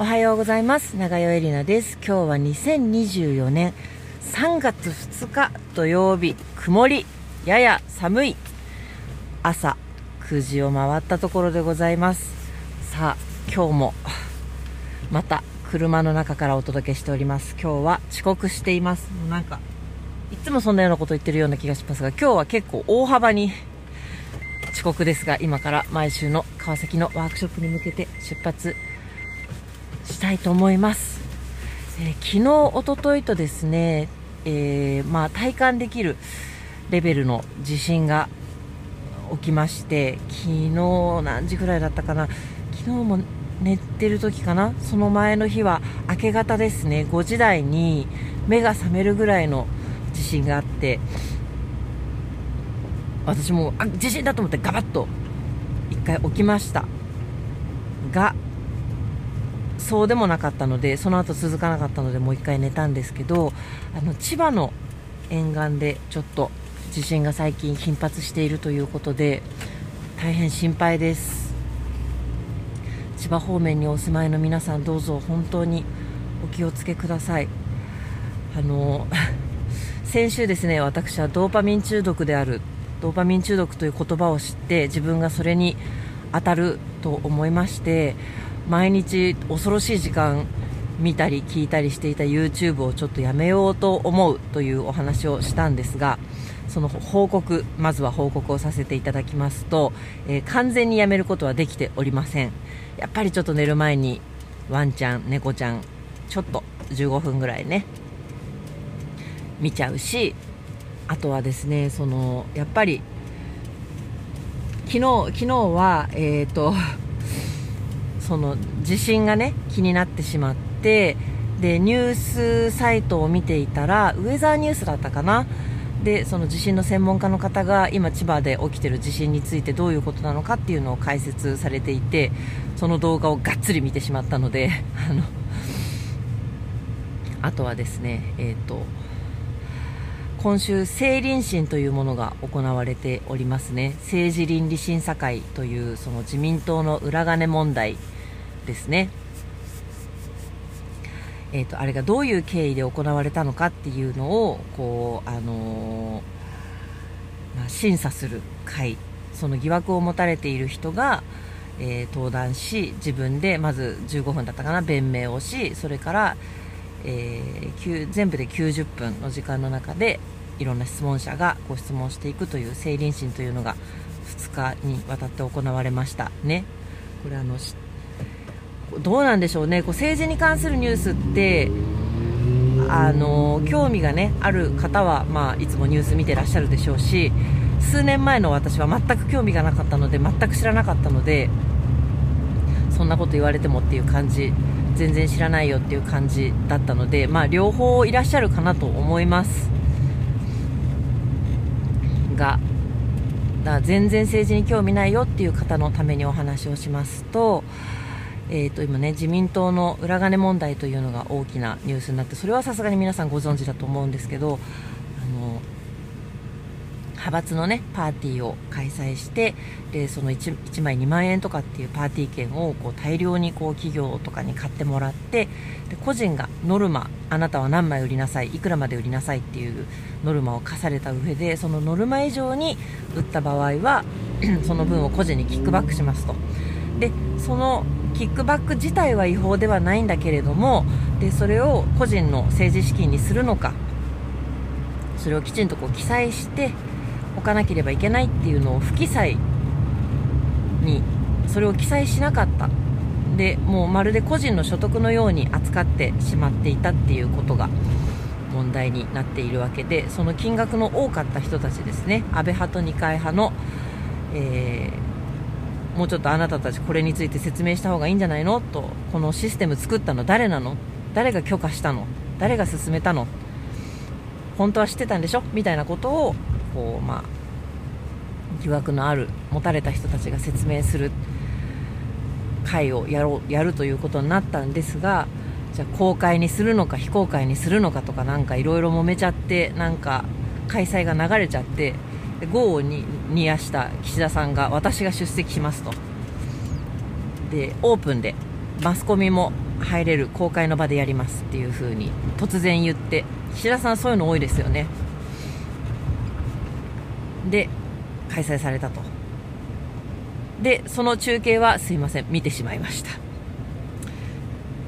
おはようございます。長代エリナです。今日は2024年3月2日土曜日。曇りやや寒い。朝9時を回ったところでございます。さあ今日もまた車の中からお届けしております。今日は遅刻しています。なんかいつもそんなようなこと言ってるような気がしますが今日は結構大幅に遅刻ですが今から毎週の川崎のワークショップに向けて出発したいと思います、えー、昨日、おとといとですね、えー、まあ、体感できるレベルの地震が起きまして昨日何時ぐらいだったかな。昨日も寝てる時かな。その前の日は明け方ですね。5時台に目が覚めるぐらいの地震があって私もあ地震だと思ってガバッと1回起きました。がそうでもなかったのでその後続かなかったのでもう1回寝たんですけどあの千葉の沿岸でちょっと地震が最近頻発しているということで大変心配です。千葉方面にお住まいの皆さんどうぞ本当にお気をつけください。あの 先週ですね私はドーパミン中毒であるドーパミン中毒という言葉を知って自分がそれに当たると思いまして毎日恐ろしい時間見たり聞いたりしていた YouTube をちょっとやめようと思うというお話をしたんですがその報告まずは報告をさせていただきますと、えー、完全にやめることはできておりません。やっぱりちょっと寝る前にワンちゃん猫ちゃんちょっと15分ぐらいね見ちゃうしあとはですねそのやっぱり昨日昨日はえっ、ー、とその地震がね気になってしまってでニュースサイトを見ていたらウェザーニュースだったかな？でその地震の専門家の方が今、千葉で起きている地震についてどういうことなのかっていうのを解説されていてその動画をがっつり見てしまったので あのあとはですね、えーと、今週、政倫審というものが行われておりますね。政治倫理審査会というその自民党の裏金問題ですね。えーと、あれがどういう経緯で行われたのかっていうのをこう、あのー、まあ、審査する会その疑惑を持たれている人が、えー、登壇し自分でまず15分だったかな弁明をしそれから、えー、全部で90分の時間の中でいろんな質問者がご質問していくという成倫審というのが2日にわたって行われましたね。これあのどうなんでしょうね。こう政治に関するニュースってあの興味が、ね、ある方は、まあ、いつもニュース見てらっしゃるでしょうし数年前の私は全く興味がなかったので全く知らなかったのでそんなこと言われてもっていう感じ全然知らないよっていう感じだったので、まあ、両方いらっしゃるかなと思います。がだ全然政治に興味ないよっていう方のためにお話をしますとえー、と今ね自民党の裏金問題というのが大きなニュースになってそれはさすがに皆さんご存知だと思うんですけどあの派閥のねパーティーを開催してでその 1, 1枚2万円とかっていうパーティー券をこう大量にこう企業とかに買ってもらってで個人がノルマあなたは何枚売りなさいいくらまで売りなさいっていうノルマを課された上でそのノルマ以上に売った場合は その分を個人にキックバックしますと。そのキックバック自体は違法ではないんだけれどもでそれを個人の政治資金にするのかそれをきちんとこう記載しておかなければいけないっていうのを不記載にそれを記載しなかった。でもうまるで個人の所得のように扱ってしまっていたっていうことが問題になっているわけでその金額の多かった人たちですね。安倍派と二階派の、えーもうちょっとあなたたちこれについて説明した方がいいんじゃないの？とこのシステム作ったの。誰なの？誰が許可したの？誰が進めたの？本当は知ってたんでしょ？みたいなことをこう、まあ、疑惑のある持たれた人たちが説明する会をやろうやるということになったんですがじゃあ公開にするのか非公開にするのかとかなんかいろいろ揉めちゃってなんか開催が流れちゃって豪をに煮やした岸田さんが私が出席しますと。でオープンでマスコミも入れる公開の場でやりますっていう風に突然言って岸田さんそういうの多いですよね。で開催されたと。でその中継はすいません見てしまいました。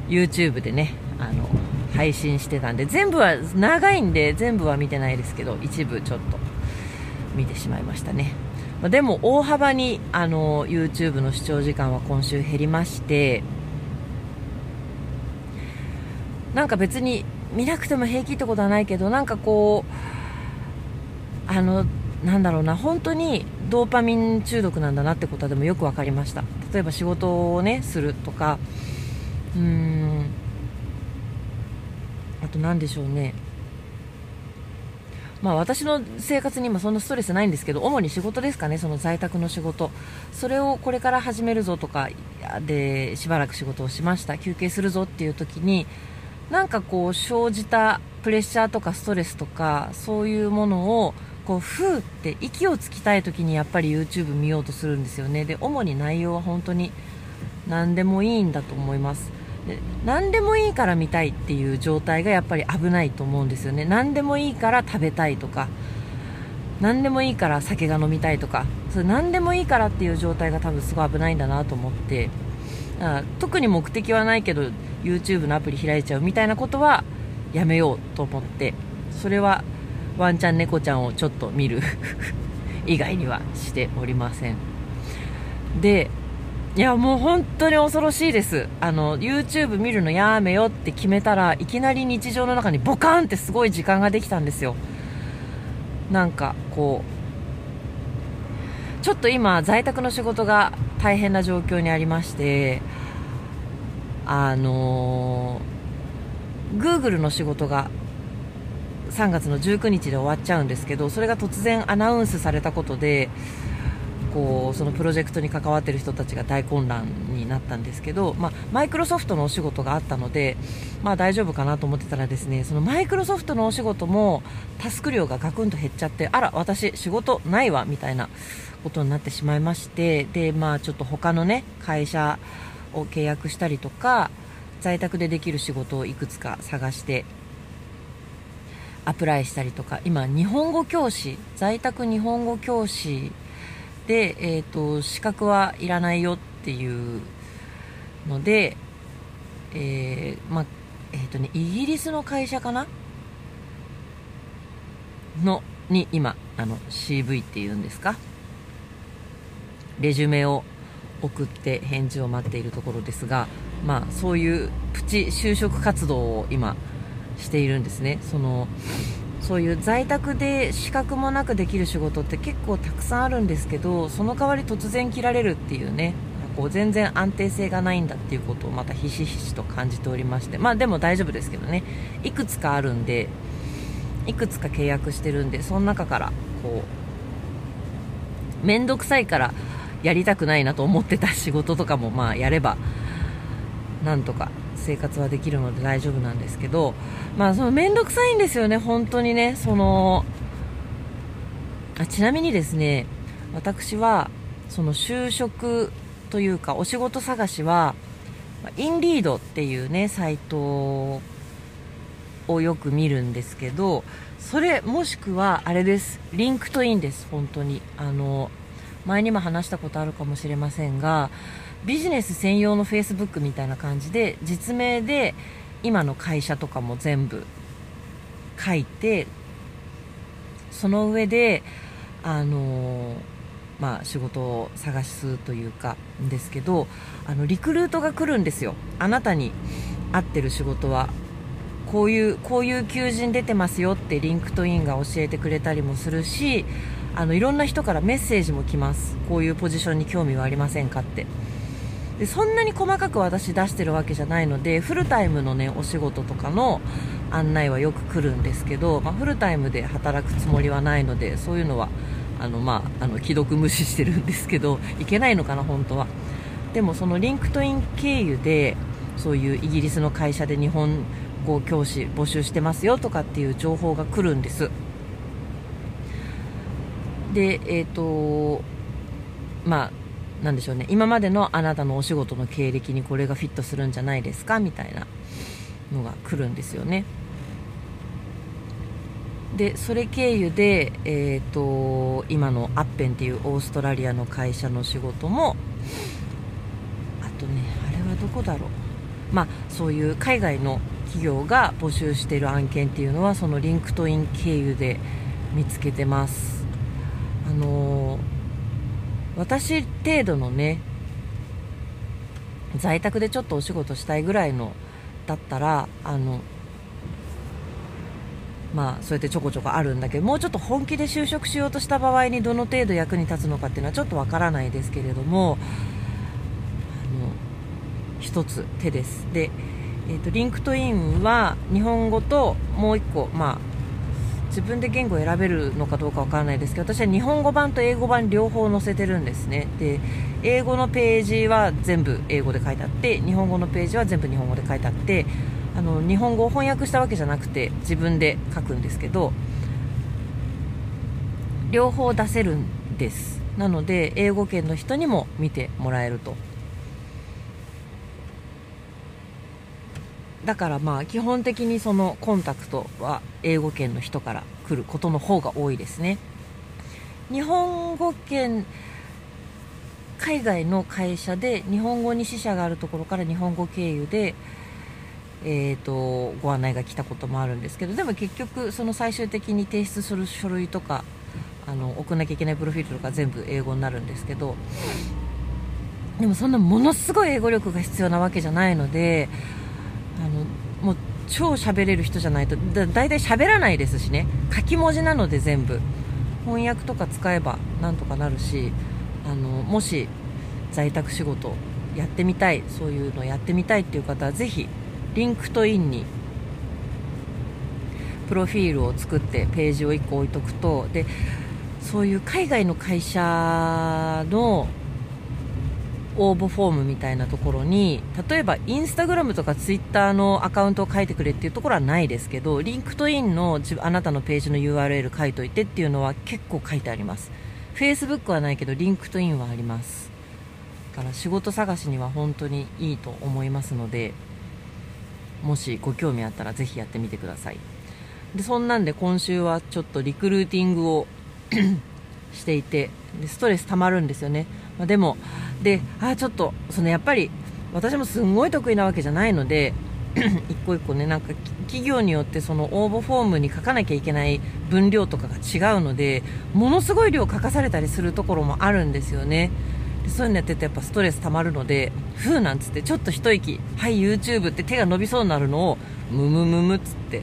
YouTube でねあの配信してたんで全部は長いんで全部は見てないですけど一部ちょっと。見てしまいましたね。まあでも大幅にあの YouTube の視聴時間は今週減りましてなんか別に見なくても平気ってことはないけどなんかこうあのなんだろうな本当にドーパミン中毒なんだなってことはでもよく分かりました。例えば仕事をねするとかうーん。あと何でしょうね。まあ私の生活に今そんなストレスないんですけど主に仕事ですかねその在宅の仕事。それをこれから始めるぞとかでしばらく仕事をしました。休憩するぞっていう時になんかこう生じたプレッシャーとかストレスとかそういうものをこうふーって息をつきたい時にやっぱり YouTube 見ようとするんですよね。で主に内容は本当に何でもいいんだと思います。何でもいいから見たいっていう状態がやっぱり危ないと思うんですよね。何でもいいから食べたいとか何でもいいから酒が飲みたいとかそれ何でもいいからっていう状態が多分すごい危ないんだなと思って特に目的はないけど YouTube のアプリ開いちゃうみたいなことはやめようと思ってそれはワンちゃん猫ちゃんをちょっと見る。以外にはしておりません。でいやもう本当に恐ろしいです。あの YouTube 見るのやめよって決めたらいきなり日常の中にボカンってすごい時間ができたんですよ。なんかこうちょっと今在宅の仕事が大変な状況にありましてあのー、Google の仕事が3月の19日で終わっちゃうんですけどそれが突然アナウンスされたことでこうそのプロジェクトに関わっている人たちが大混乱になったんですけど、まあ、マイクロソフトのお仕事があったので、まあ、大丈夫かなと思ってたらですねそのマイクロソフトのお仕事もタスク量がガクンと減っちゃってあら、私、仕事ないわみたいなことになってしまいましてで、まあ、ちょっと他のね会社を契約したりとか在宅でできる仕事をいくつか探してアプライしたりとか今、日本語教師在宅日本語教師で、えーと、資格はいらないよっていうので、えー、まえーとね、イギリスの会社かな？のに今あの CV っていうんですか？レジュメを送って返事を待っているところですが、まあ、そういうプチ就職活動を今しているんですね。そのそういう在宅で資格もなくできる仕事って結構たくさんあるんですけどその代わり突然切られるっていうねこう全然安定性がないんだっていうことをまたひしひしと感じておりましてまあでも大丈夫ですけどねいくつかあるんでいくつか契約してるんでその中からこう面倒くさいからやりたくないなと思ってた仕事とかもまあやればなんとか生活はできるので大丈夫なんですけど、まあ、その面倒くさいんですよね、本当にね、そのあちなみにですね、私はその就職というか、お仕事探しは、 Indeed っていうね、サイトをよく見るんですけど、それもしくはあれです、リンクトインです、本当に。あの前にも話したことあるかもしれませんが、ビジネス専用のフェイスブックみたいな感じで実名で今の会社とかも全部書いてその上であのまあ、仕事を探すというかですけどあのリクルートが来るんですよ。あなたに合ってる仕事は。こういうこういう求人出てますよってリンクトインが教えてくれたりもするしあのいろんな人からメッセージも来ます。こういうポジションに興味はありませんかって。でそんなに細かく私出してるわけじゃないのでフルタイムのねお仕事とかの案内はよく来るんですけど、まあ、フルタイムで働くつもりはないのでそういうのはあの、まあ、あの既読無視してるんですけどいけないのかな本当は。でもそのリンクトイン経由でそういうイギリスの会社で日本語教師募集してますよとかっていう情報が来るんです。でえっ、ー、とまあなんでしょうね。今までのあなたのお仕事の経歴にこれがフィットするんじゃないですかみたいなのが来るんですよね。でそれ経由で、えーと、今の Appen っていうオーストラリアの会社の仕事もあとねあれはどこだろう。まあそういう海外の企業が募集してる案件っていうのはそのリンクトイン経由で見つけてます。あのー、私程度のね在宅でちょっとお仕事したいぐらいのだったらあのまあそうやってちょこちょこあるんだけどもうちょっと本気で就職しようとした場合にどの程度役に立つのかっていうのはちょっとわからないですけれどもあの一つ手です。で、えーと、リンクトインは日本語ともう一個まあ自分で言語を選べるのかどうかわからないですけど私は日本語版と英語版両方載せてるんですね。で英語のページは全部英語で書いてあって日本語のページは全部日本語で書いてあってあの日本語を翻訳したわけじゃなくて自分で書くんですけど両方出せるんです。なので英語圏の人にも見てもらえると。だからまあ基本的にそのコンタクトは英語圏の人から来ることの方が多いですね。日本語圏海外の会社で日本語に支社があるところから日本語経由でえーと、ご案内が来たこともあるんですけどでも結局その最終的に提出する書類とかあの送らなきゃいけないプロフィールとか全部英語になるんですけどでもそんなものすごい英語力が必要なわけじゃないのであのもう超喋れる人じゃないとだ大体喋らないですしね。書き文字なので全部。翻訳とか使えばなんとかなるしあのもし在宅仕事やってみたいそういうのやってみたいっていう方はぜひリンクトインにプロフィールを作ってページを1個置いとくとでそういう海外の会社の応募フォームみたいなところに例えばインスタグラムとかツイッターのアカウントを書いてくれっていうところはないですけどリンクトインのあなたのページの URL 書いといてっていうのは結構書いてあります。フェイスブックはないけどリンクトインはあります。だから仕事探しには本当にいいと思いますのでもしご興味あったらぜひやってみてください。でそんなんで今週はちょっとリクルーティングを していてでストレス溜まるんですよね、まあ、でもであちょっとそのやっぱり私もすんごい得意なわけじゃないので 一個一個ねなんか企業によってその応募フォームに書かなきゃいけない分量とかが違うのでものすごい量書かされたりするところもあるんですよね。そういうのやっててやっぱストレス溜まるのでふーなんつってちょっと一息はい YouTube って手が伸びそうになるのをムムムムっつって。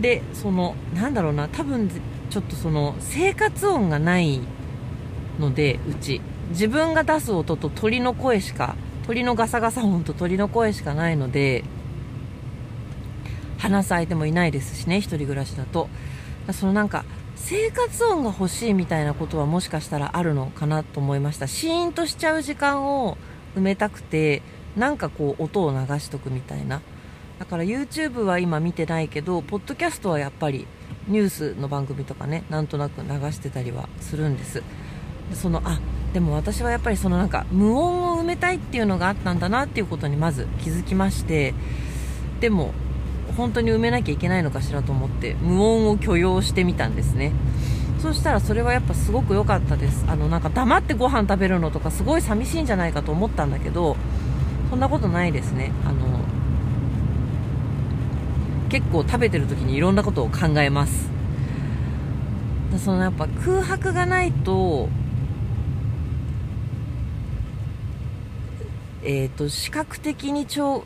でそのなんだろうな多分ちょっとその生活音がないのでうち。自分が出す音と鳥の声しか鳥のガサガサ音と鳥の声しかないので話す相手もいないですしね1人暮らしだと。そのなんか生活音が欲しいみたいなことはもしかしたらあるのかなと思いました。シーンとしちゃう時間を埋めたくてなんかこう音を流しとくみたいな。だから YouTube は今見てないけどポッドキャストはやっぱりニュースの番組とかねなんとなく流してたりはするんです。そのあでも私はやっぱりそのなんか無音を埋めたいっていうのがあったんだなっていうことにまず気づきましてでも本当に埋めなきゃいけないのかしらと思って無音を許容してみたんですね。そしたらそれはやっぱすごく良かったです。あのなんか黙ってご飯食べるのとかすごい寂しいんじゃないかと思ったんだけどそんなことないですね。あの結構食べてる時にいろんなことを考えます。そのやっぱ空白がないとえーと、視覚的に聴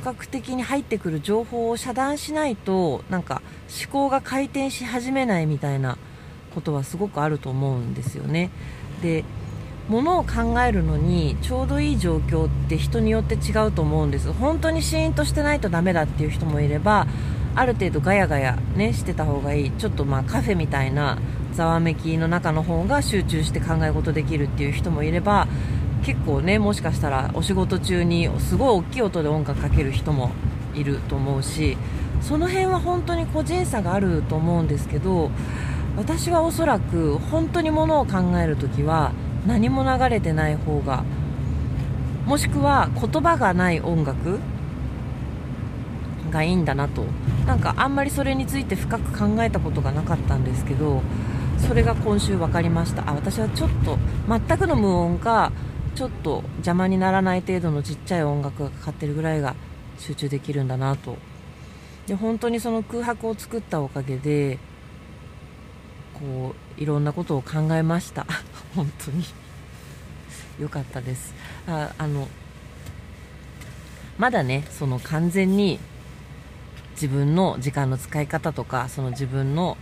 覚的に入ってくる情報を遮断しないとなんか思考が回転し始めないみたいなことはすごくあると思うんですよね。で物を考えるのにちょうどいい状況って人によって違うと思うんです本当にシーンとしてないとダメだっていう人もいればある程度ガヤガヤねしてた方がいいちょっとまあカフェみたいなざわめきの中の方が集中して考え事できるっていう人もいれば結構ねもしかしたらお仕事中にすごい大きい音で音楽かける人もいると思うしその辺は本当に個人差があると思うんですけど私はおそらく本当にものを考える時は何も流れてない方がもしくは言葉がない音楽がいいんだなと。なんかあんまりそれについて深く考えたことがなかったんですけどそれが今週分かりました。あ私はちょっと全くの無音かちょっと邪魔にならない程度のちっちゃい音楽がかかってるぐらいが集中できるんだなと。で本当にその空白を作ったおかげでこういろんなことを考えました。本当に。良かったです。ああのまだねその完全に自分の時間の使い方とかその自分の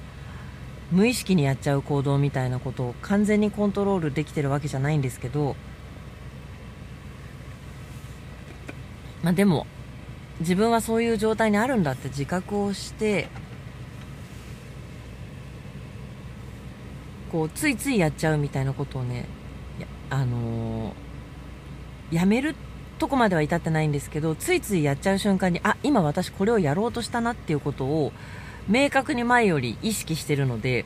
無意識にやっちゃう行動みたいなことを完全にコントロールできてるわけじゃないんですけどまあでも自分はそういう状態にあるんだって自覚をしてこうついついやっちゃうみたいなことをねあのー、やめるとこまでは至ってないんですけどついついやっちゃう瞬間にあ今私これをやろうとしたなっていうことを明確に前より意識してるので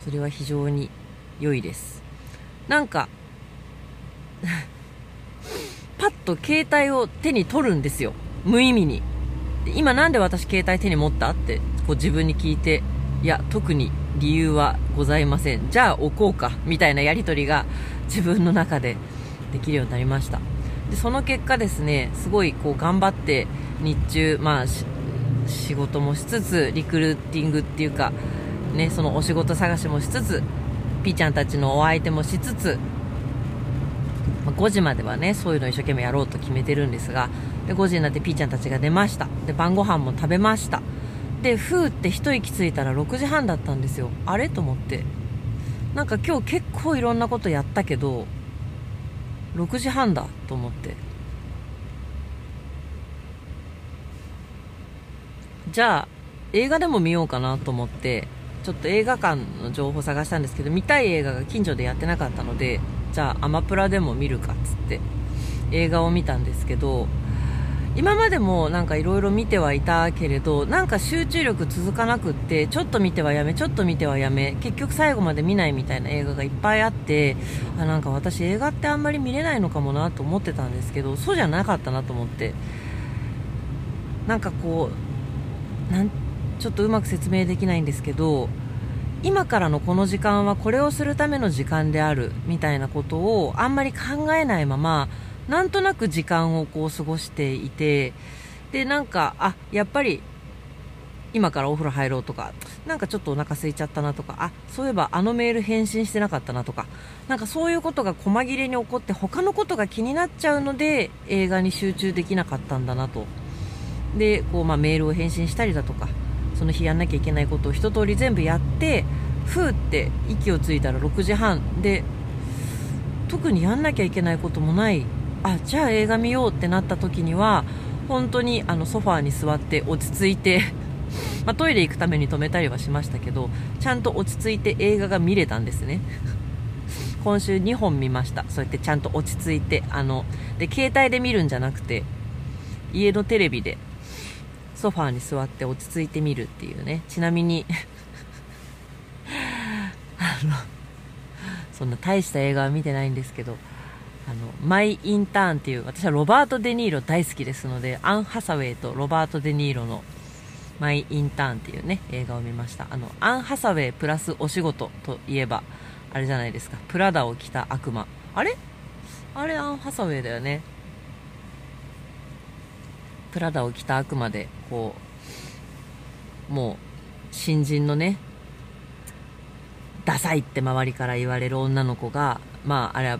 それは非常に良いです。なんかパッと携帯を手に取るんですよ。無意味に。今なんで私携帯手に持った？ってこう自分に聞いていや特に理由はございません。じゃあ置こうか。みたいなやり取りが自分の中でできるようになりました。でその結果ですねすごいこう頑張って日中まあ仕事もしつつリクルーティングっていうかねそのお仕事探しもしつつピーちゃんたちのお相手もしつつ5時まではねそういうのを一生懸命やろうと決めてるんですがで5時になってピーちゃんたちが出ました。で晩ご飯も食べました。でふーって一息ついたら6時半だったんですよ。あれ？と思って。なんか今日結構いろんなことやったけど6時半だと思って。じゃあ映画でも見ようかなと思ってちょっと映画館の情報探したんですけど見たい映画が近所でやってなかったのでじゃあアマプラでも見るかっつって映画を見たんですけど今までもなんかいろいろ見てはいたけれどなんか集中力続かなくってちょっと見てはやめちょっと見てはやめ結局最後まで見ないみたいな映画がいっぱいあってあなんか私映画ってあんまり見れないのかもなと思ってたんですけどそうじゃなかったなと思ってなんかこうなんちょっとうまく説明できないんですけど今からのこの時間はこれをするための時間であるみたいなことをあんまり考えないままなんとなく時間をこう過ごしていてでなんかあやっぱり今からお風呂入ろうとかなんかちょっとお腹空いちゃったなとかあそういえばあのメール返信してなかったなとかなんかそういうことが細切れに起こって他のことが気になっちゃうので映画に集中できなかったんだなと。でこう、まあ、メールを返信したりだとかその日やんなきゃいけないことを一通り全部やってふーって息をついたら6時半。で特にやんなきゃいけないこともない。あじゃあ映画見ようってなった時には本当にあのソファーに座って落ち着いて まあ、トイレ行くために止めたりはしましたけどちゃんと落ち着いて映画が見れたんですね。今週2本見ました。そうやってちゃんと落ち着いてあので携帯で見るんじゃなくて家のテレビでソファーに座って落ち着いて見るっていうね。ちなみに あのそんな大した映画は見てないんですけどあのマイ・インターンっていう私はロバート・デ・ニーロ大好きですのでアン・ハサウェイとロバート・デ・ニーロのマイ・インターンっていうね映画を見ました。あのアン・ハサウェイプラスお仕事といえばあれじゃないですか。プラダを着た悪魔。あれ？あれアン・ハサウェイだよね。プラダを着た悪魔でこうもう新人のねダサいって周りから言われる女の子がまああれは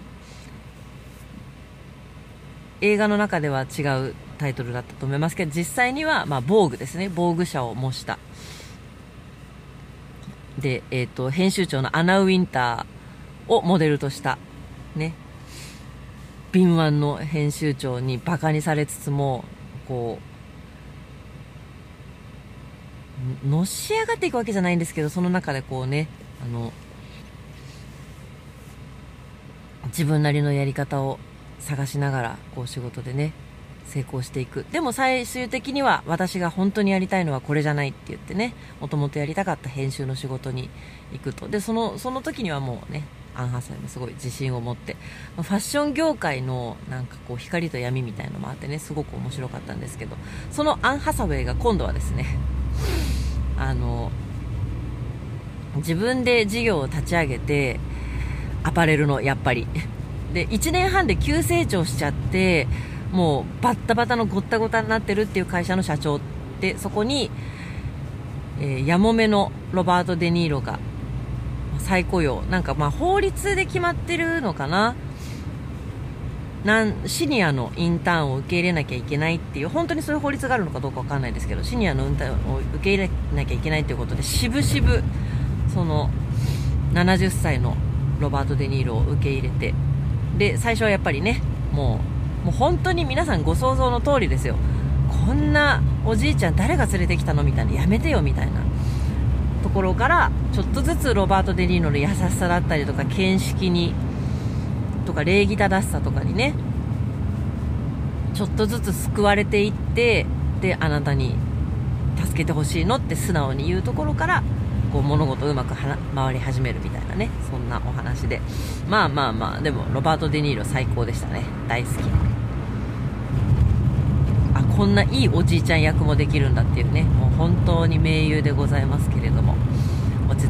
映画の中では違うタイトルだったと思いますけど実際には、まあ、防具ですね。防具者を模した。で、えーと、編集長のアナ・ウィンターをモデルとしたね。敏腕の編集長にバカにされつつもこうのし上がっていくわけじゃないんですけどその中でこうねあの自分なりのやり方を探しながらこう仕事でね成功していく。でも最終的には私が本当にやりたいのはこれじゃないって言ってねもともとやりたかった編集の仕事に行くと。でそのその時にはもうねアン・ハサウェイもすごい自信を持ってまファッション業界のなんかこう光と闇みたいのもあってねすごく面白かったんですけどそのアン・ハサウェイが今度はですね あの自分で事業を立ち上げてアパレルのやっぱり。で1年半で急成長しちゃってもうバッタバタのごったごたになってるっていう会社の社長でそこに、えー、やもめのロバート・デ・ニーロが再雇用。なんかまあ法律で決まってるのかな。なんシニアのインターンを受け入れなきゃいけないっていう本当にそういう法律があるのかどうか分かんないですけどシニアのインターンを受け入れなきゃいけないということで渋々その70歳のロバート・デ・ニーロを受け入れてで最初はやっぱりねもうもう本当に皆さんご想像の通りですよ。こんなおじいちゃん誰が連れてきたのみたいな。やめてよみたいな。ころからちょっとずつロバート・デ・ニーロの優しさだったりとか見識にとか礼儀正しさとかにねちょっとずつ救われていってであなたに助けてほしいのって素直に言うところからこう物事うまく回り始めるみたいなねそんなお話で。まあまあまあでもロバート・デ・ニーロ最高でしたね。大好き。あこんないいおじいちゃん役もできるんだっていうね。もう本当に名優でございますけれど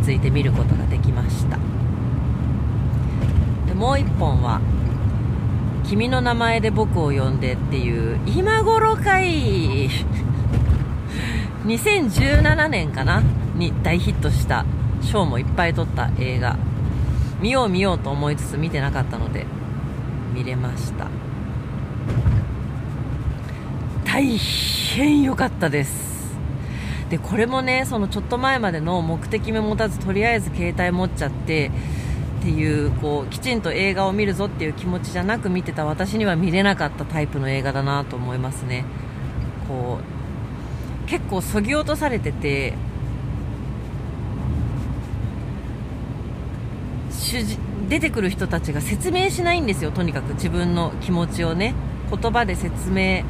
も落ち着いて見ることができました。でもう1本は「君の名前で僕を呼んで」っていう今頃かい 2017年かなに大ヒットした賞もいっぱい取った映画見よう見ようと思いつつ見てなかったので見れました。大変良かったです。でこれもねそのちょっと前までの目的も持たずとりあえず携帯持っちゃってっていうこうきちんと映画を見るぞっていう気持ちじゃなく見てた私には見れなかったタイプの映画だなと思いますね。こう結構そぎ落とされてて出てくる人たちが説明しないんですよとにかく自分の気持ちをね。言葉で説明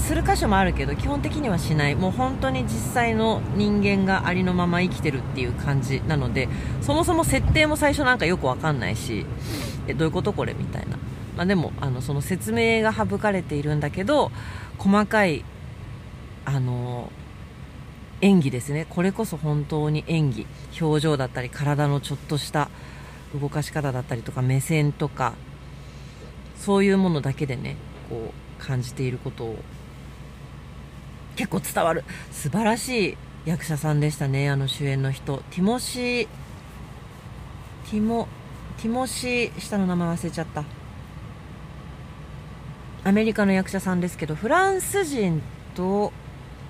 する箇所もあるけど基本的にはしない。もう本当に実際の人間がありのまま生きてるっていう感じなのでそもそも設定も最初なんかよくわかんないしえどういうことこれみたいな、まあ、でもあのその説明が省かれているんだけど細かいあの演技ですね。これこそ本当に演技。表情だったり体のちょっとした動かし方だったりとか目線とかそういうものだけでねこう感じていることを結構伝わる。素晴らしい役者さんでしたね。あの主演の人。ティモシーティモティモシー下の名前忘れちゃった。アメリカの役者さんですけどフランス人と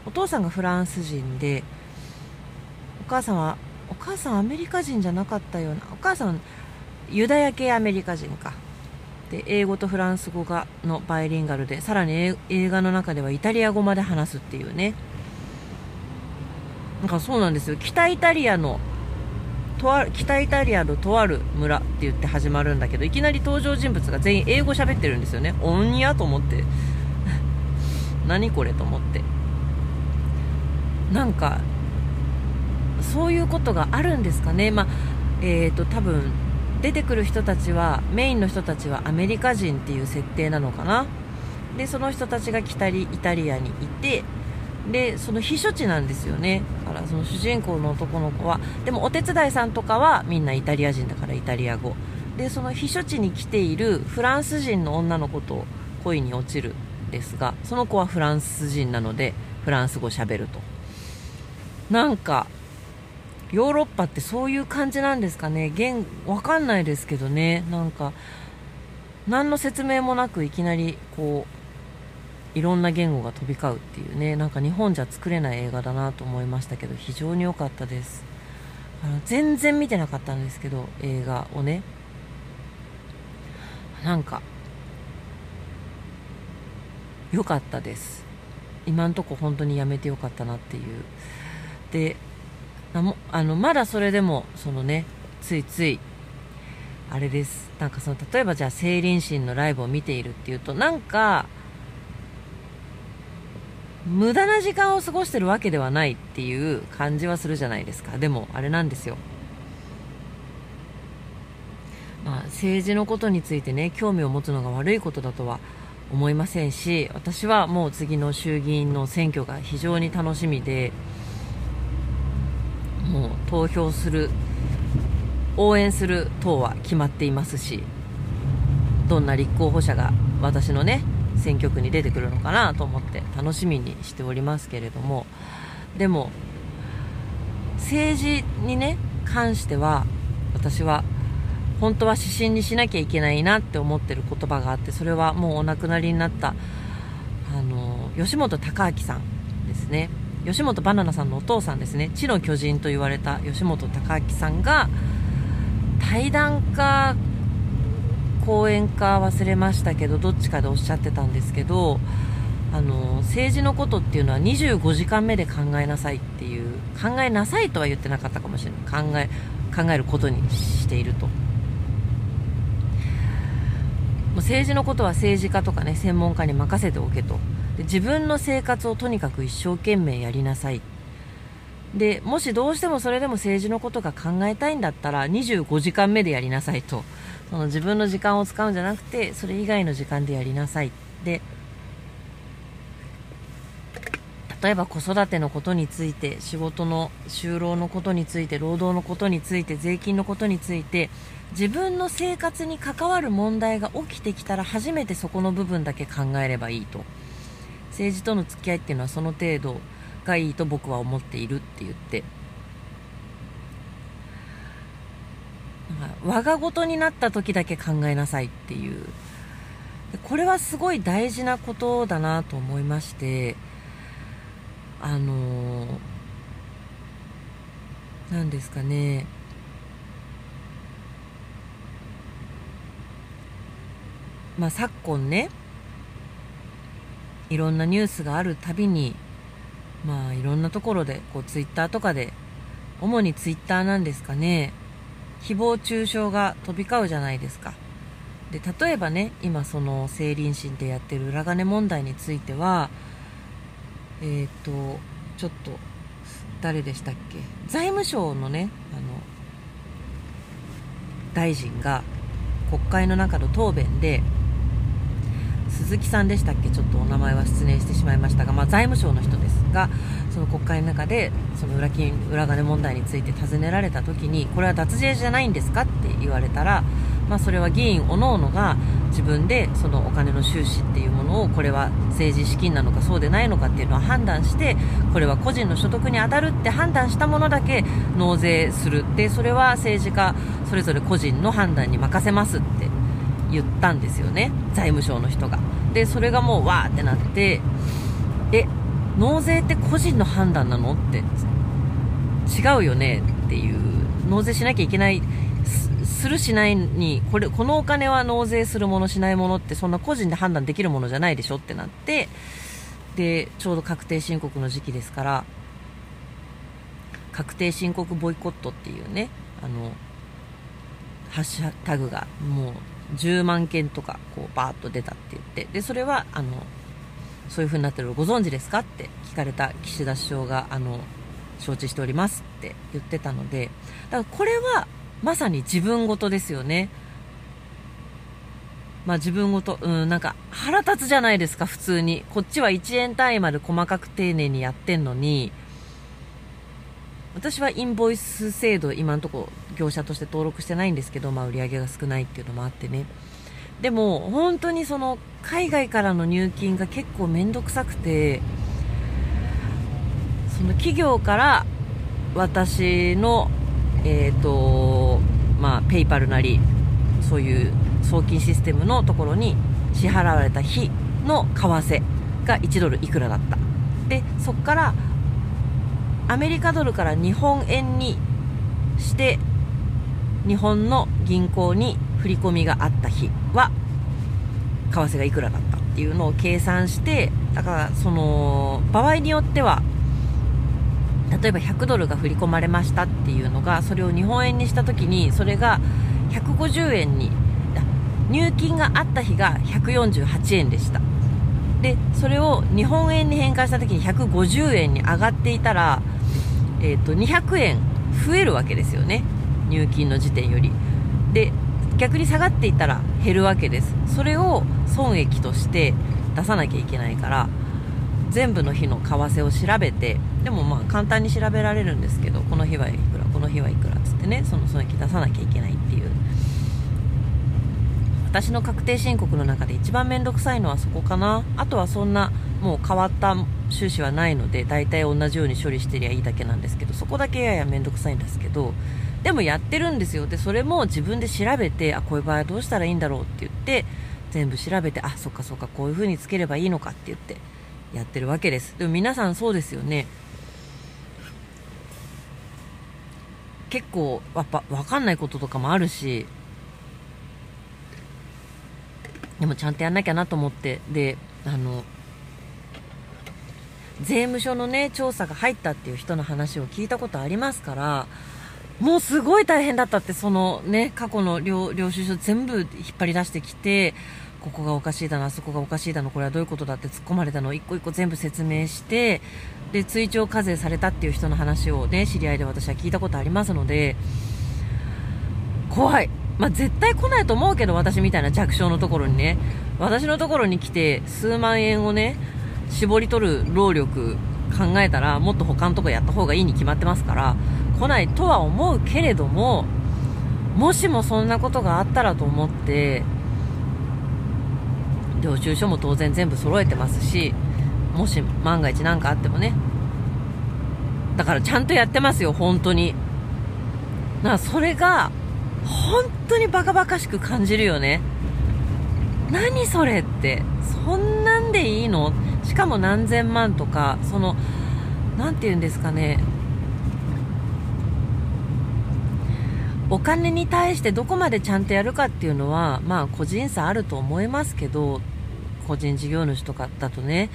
お父さんがフランス人でお母さんはお母さんアメリカ人じゃなかったようなお母さんユダヤ系アメリカ人か。で英語とフランス語がのバイリンガルでさらに映画の中ではイタリア語まで話すっていうね。なんかそうなんですよ。北イタリアのとあ北イタリアのとある村って言って始まるんだけどいきなり登場人物が全員英語喋ってるんですよね。オンニアと思って。何これと思って。なんかそういうことがあるんですかね、まあ、えーと、多分出てくる人たちはメインの人たちはアメリカ人っていう設定なのかな。でその人たちが北イタリアにいてでその避暑地なんですよね。だからその主人公の男の子は。でもお手伝いさんとかはみんなイタリア人だからイタリア語。でその避暑地に来ているフランス人の女の子と恋に落ちるんですがその子はフランス人なのでフランス語喋ると。なんかヨーロッパってそういう感じなんですかね。言わかんないですけどね。なんか何の説明もなくいきなりこういろんな言語が飛び交うっていうね。なんか日本じゃ作れない映画だなと思いましたけど非常に良かったです。あの全然見てなかったんですけど映画をね。なんか良かったです。今んとこ本当にやめてよかったなっていう。であのまだそれでもそのねついついあれです。なんかその例えばじゃあ成林心のライブを見ているっていうとなんか無駄な時間を過ごしてるわけではないっていう感じはするじゃないですか。でもあれなんですよ。まあ、政治のことについてね興味を持つのが悪いことだとは思いませんし私はもう次の衆議院の選挙が非常に楽しみで投票する応援する党は決まっていますしどんな立候補者が私のね選挙区に出てくるのかなと思って楽しみにしておりますけれどもでも政治にね関しては私は本当は指針にしなきゃいけないなって思ってる言葉があってそれはもうお亡くなりになったあの吉本隆明さんですね。吉本バナナさんのお父さんですね。地の巨人と言われた吉本隆明さんが対談か講演か忘れましたけどどっちかでおっしゃってたんですけどあの政治のことっていうのは25時間目で考えなさいっていう考えなさいとは言ってなかったかもしれない。考え考えることにしていると。もう政治のことは政治家とかね専門家に任せておけと。自分の生活をとにかく一生懸命やりなさい。でもしどうしてもそれでも政治のことが考えたいんだったら25時間目でやりなさいと。その自分の時間を使うんじゃなくてそれ以外の時間でやりなさい。で例えば子育てのことについて仕事の就労のことについて労働のことについて税金のことについて自分の生活に関わる問題が起きてきたら初めてそこの部分だけ考えればいいと。政治との付き合いっていうのはその程度がいいと僕は思っているって言って。我が事になった時だけ考えなさいっていう。これはすごい大事なことだなと思いまして。あの何ですかね。まあ、昨今ね。いろんなニュースがあるたびにまあいろんなところでこうツイッターとかで主にツイッターなんですかね。誹謗中傷が飛び交うじゃないですか。で例えばね今その成林審でやってる裏金問題についてはえっ、ー、とちょっと誰でしたっけ？財務省のねあの大臣が国会の中の答弁で鈴木さんでしたっけ？ちょっとお名前は失念してしまいましたが、まあ、財務省の人ですがその国会の中でその裏金裏金問題について尋ねられた時にこれは脱税じゃないんですかって言われたら、まあ、それは議員おのおのが自分でそのお金の収支っていうものをこれは政治資金なのかそうでないのかっていうのを判断してこれは個人の所得に当たるって判断したものだけ納税するでそれは政治家それぞれ個人の判断に任せますって言ったんですよね。財務省の人が。でそれがもうわーってなってえ納税って個人の判断なの？って違うよねっていう。納税しなきゃいけないするしないにこれこのお金は納税するものしないものってそんな個人で判断できるものじゃないでしょってなってでちょうど確定申告の時期ですから確定申告ボイコットっていうねあのハッシュタグがもう10万件とかこうバーッと出たって言ってでそれはあのそういう風になってるのご存知ですかって聞かれた岸田首相があの承知しておりますって言ってたのでだからこれはまさに自分事ですよね。まあ自分ごと、うん、なんか腹立つじゃないですか、普通に。こっちは1円単位まで細かく丁寧にやってんのに、私はインボイス制度今のところ業者として登録してないんですけど、まあ、売り上げが少ないっていうのもあってね。でも本当にその海外からの入金が結構面倒くさくてその企業から私のえっ、ー、とまあペイパルなりそういう送金システムのところに支払われた日の為替が1ドルいくらだった。でそこからアメリカドルから日本円にして日本の銀行に振り込みがあった日は為替がいくらだったっていうのを計算してだからその場合によっては例えば100ドルが振り込まれましたっていうのがそれを日本円にした時にそれが150円に入金があった日が148円でした。でそれを日本円に変換した時に150円に上がっていたら、えーと、200円増えるわけですよね。入金の時点より。で逆に下がっていたら減るわけです。それを損益として出さなきゃいけないから全部の日の為替を調べてでもまあ簡単に調べられるんですけどこの日はいくらこの日はいくらっつってねその損益出さなきゃいけないっていう。私の確定申告の中で一番面倒くさいのはそこかな。あとはそんなもう変わった収支はないので大体同じように処理してりゃいいだけなんですけどそこだけやや面倒くさいんですけどでもやってるんですよ。でそれも自分で調べてあこういう場合はどうしたらいいんだろうって言って全部調べてあそっかそっかこういう風につければいいのかって言ってやってるわけです。でも皆さんそうですよね。結構やっぱ分かんないこととかもあるしでもちゃんとやんなきゃなと思ってであの税務署のね調査が入ったっていう人の話を聞いたことありますからもうすごい大変だったってそのね過去の領領収書全部引っ張り出してきてここがおかしいだな、あそこがおかしいだの、これはどういうことだって突っ込まれたのを一個一個全部説明して、で、追徴課税されたっていう人の話をね、知り合いで私は聞いたことありますので、怖い。まあ、絶対来ないと思うけど、私みたいな弱小のところにね、私のところに来て、数万円をね、絞り取る労力考えたら、もっと他のとこやった方がいいに決まってますから、来ないとは思うけれども、もしもそんなことがあったらと思って、領収書も当然全部揃えてますし、もし万が一何かあってもね。だからちゃんとやってますよ、本当に。だからそれが、本当にバカバカしく感じるよね。何それって。そんなんでいいの？しかも何千万とか、その、なんて言うんですかね。お金に対してどこまでちゃんとやるかっていうのは、まあ個人差あると思いますけど、個人事業主とかだとね。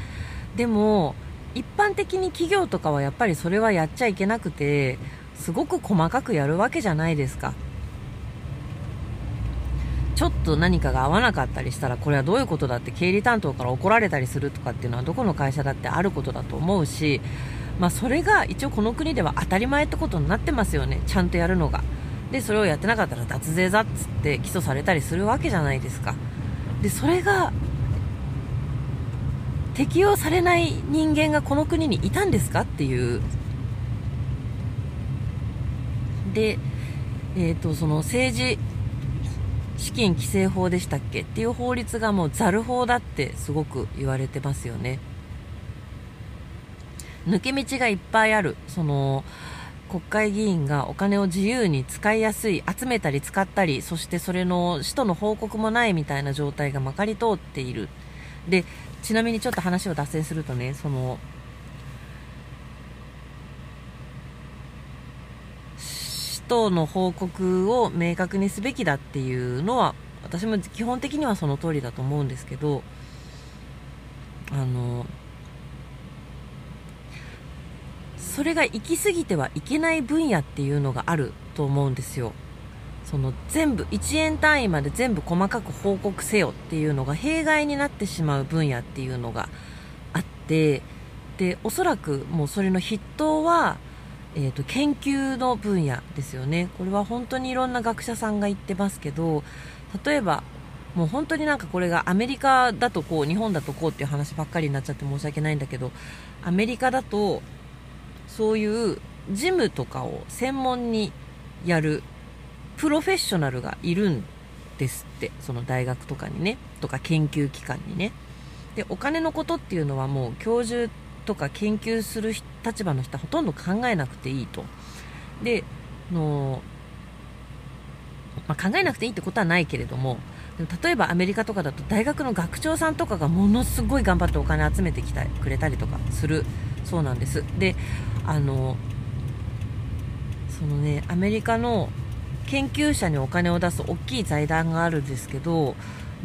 でも、一般的に企業とかはやっぱりそれはやっちゃいけなくて、すごく細かくやるわけじゃないですか。ちょっと何かが合わなかったりしたら、これはどういうことだって経理担当から怒られたりするとかっていうのはどこの会社だってあることだと思うし、まあそれが一応この国では当たり前ってことになってますよね。ちゃんとやるのが。でそれをやってなかったら脱税だっつって起訴されたりするわけじゃないですかでそれが適用されない人間がこの国にいたんですかっていうで、えーと、その政治資金規正法でしたっけ？っていう法律がもうざる法だってすごく言われてますよね。抜け道がいっぱいある。その国会議員がお金を自由に使いやすい、集めたり使ったり、そしてそれの使途の報告もないみたいな状態がまかり通っている。で、ちなみにちょっと話を脱線するとね、その、使途の報告を明確にすべきだっていうのは、私も基本的にはその通りだと思うんですけど、あの、それが行き過ぎてはいけない分野っていうのがあると思うんですよ。その全部1円単位まで全部細かく報告せよっていうのが弊害になってしまう分野っていうのがあってでおそらくもうそれの筆頭は、えーと、研究の分野ですよね。これは本当にいろんな学者さんが言ってますけど例えばもう本当になんかこれがアメリカだとこう日本だとこうっていう話ばっかりになっちゃって申し訳ないんだけどアメリカだとそういう事務とかを専門にやるプロフェッショナルがいるんですって。その大学とかにね。とか研究機関にね。でお金のことっていうのはもう教授とか研究する立場の人はほとんど考えなくていいと。での、まあ、考えなくていいってことはないけれども例えばアメリカとかだと大学の学長さんとかがものすごい頑張ってお金集めてきてくれたりとかするそうなんです。であのそのねアメリカの研究者にお金を出す大きい財団があるんですけど、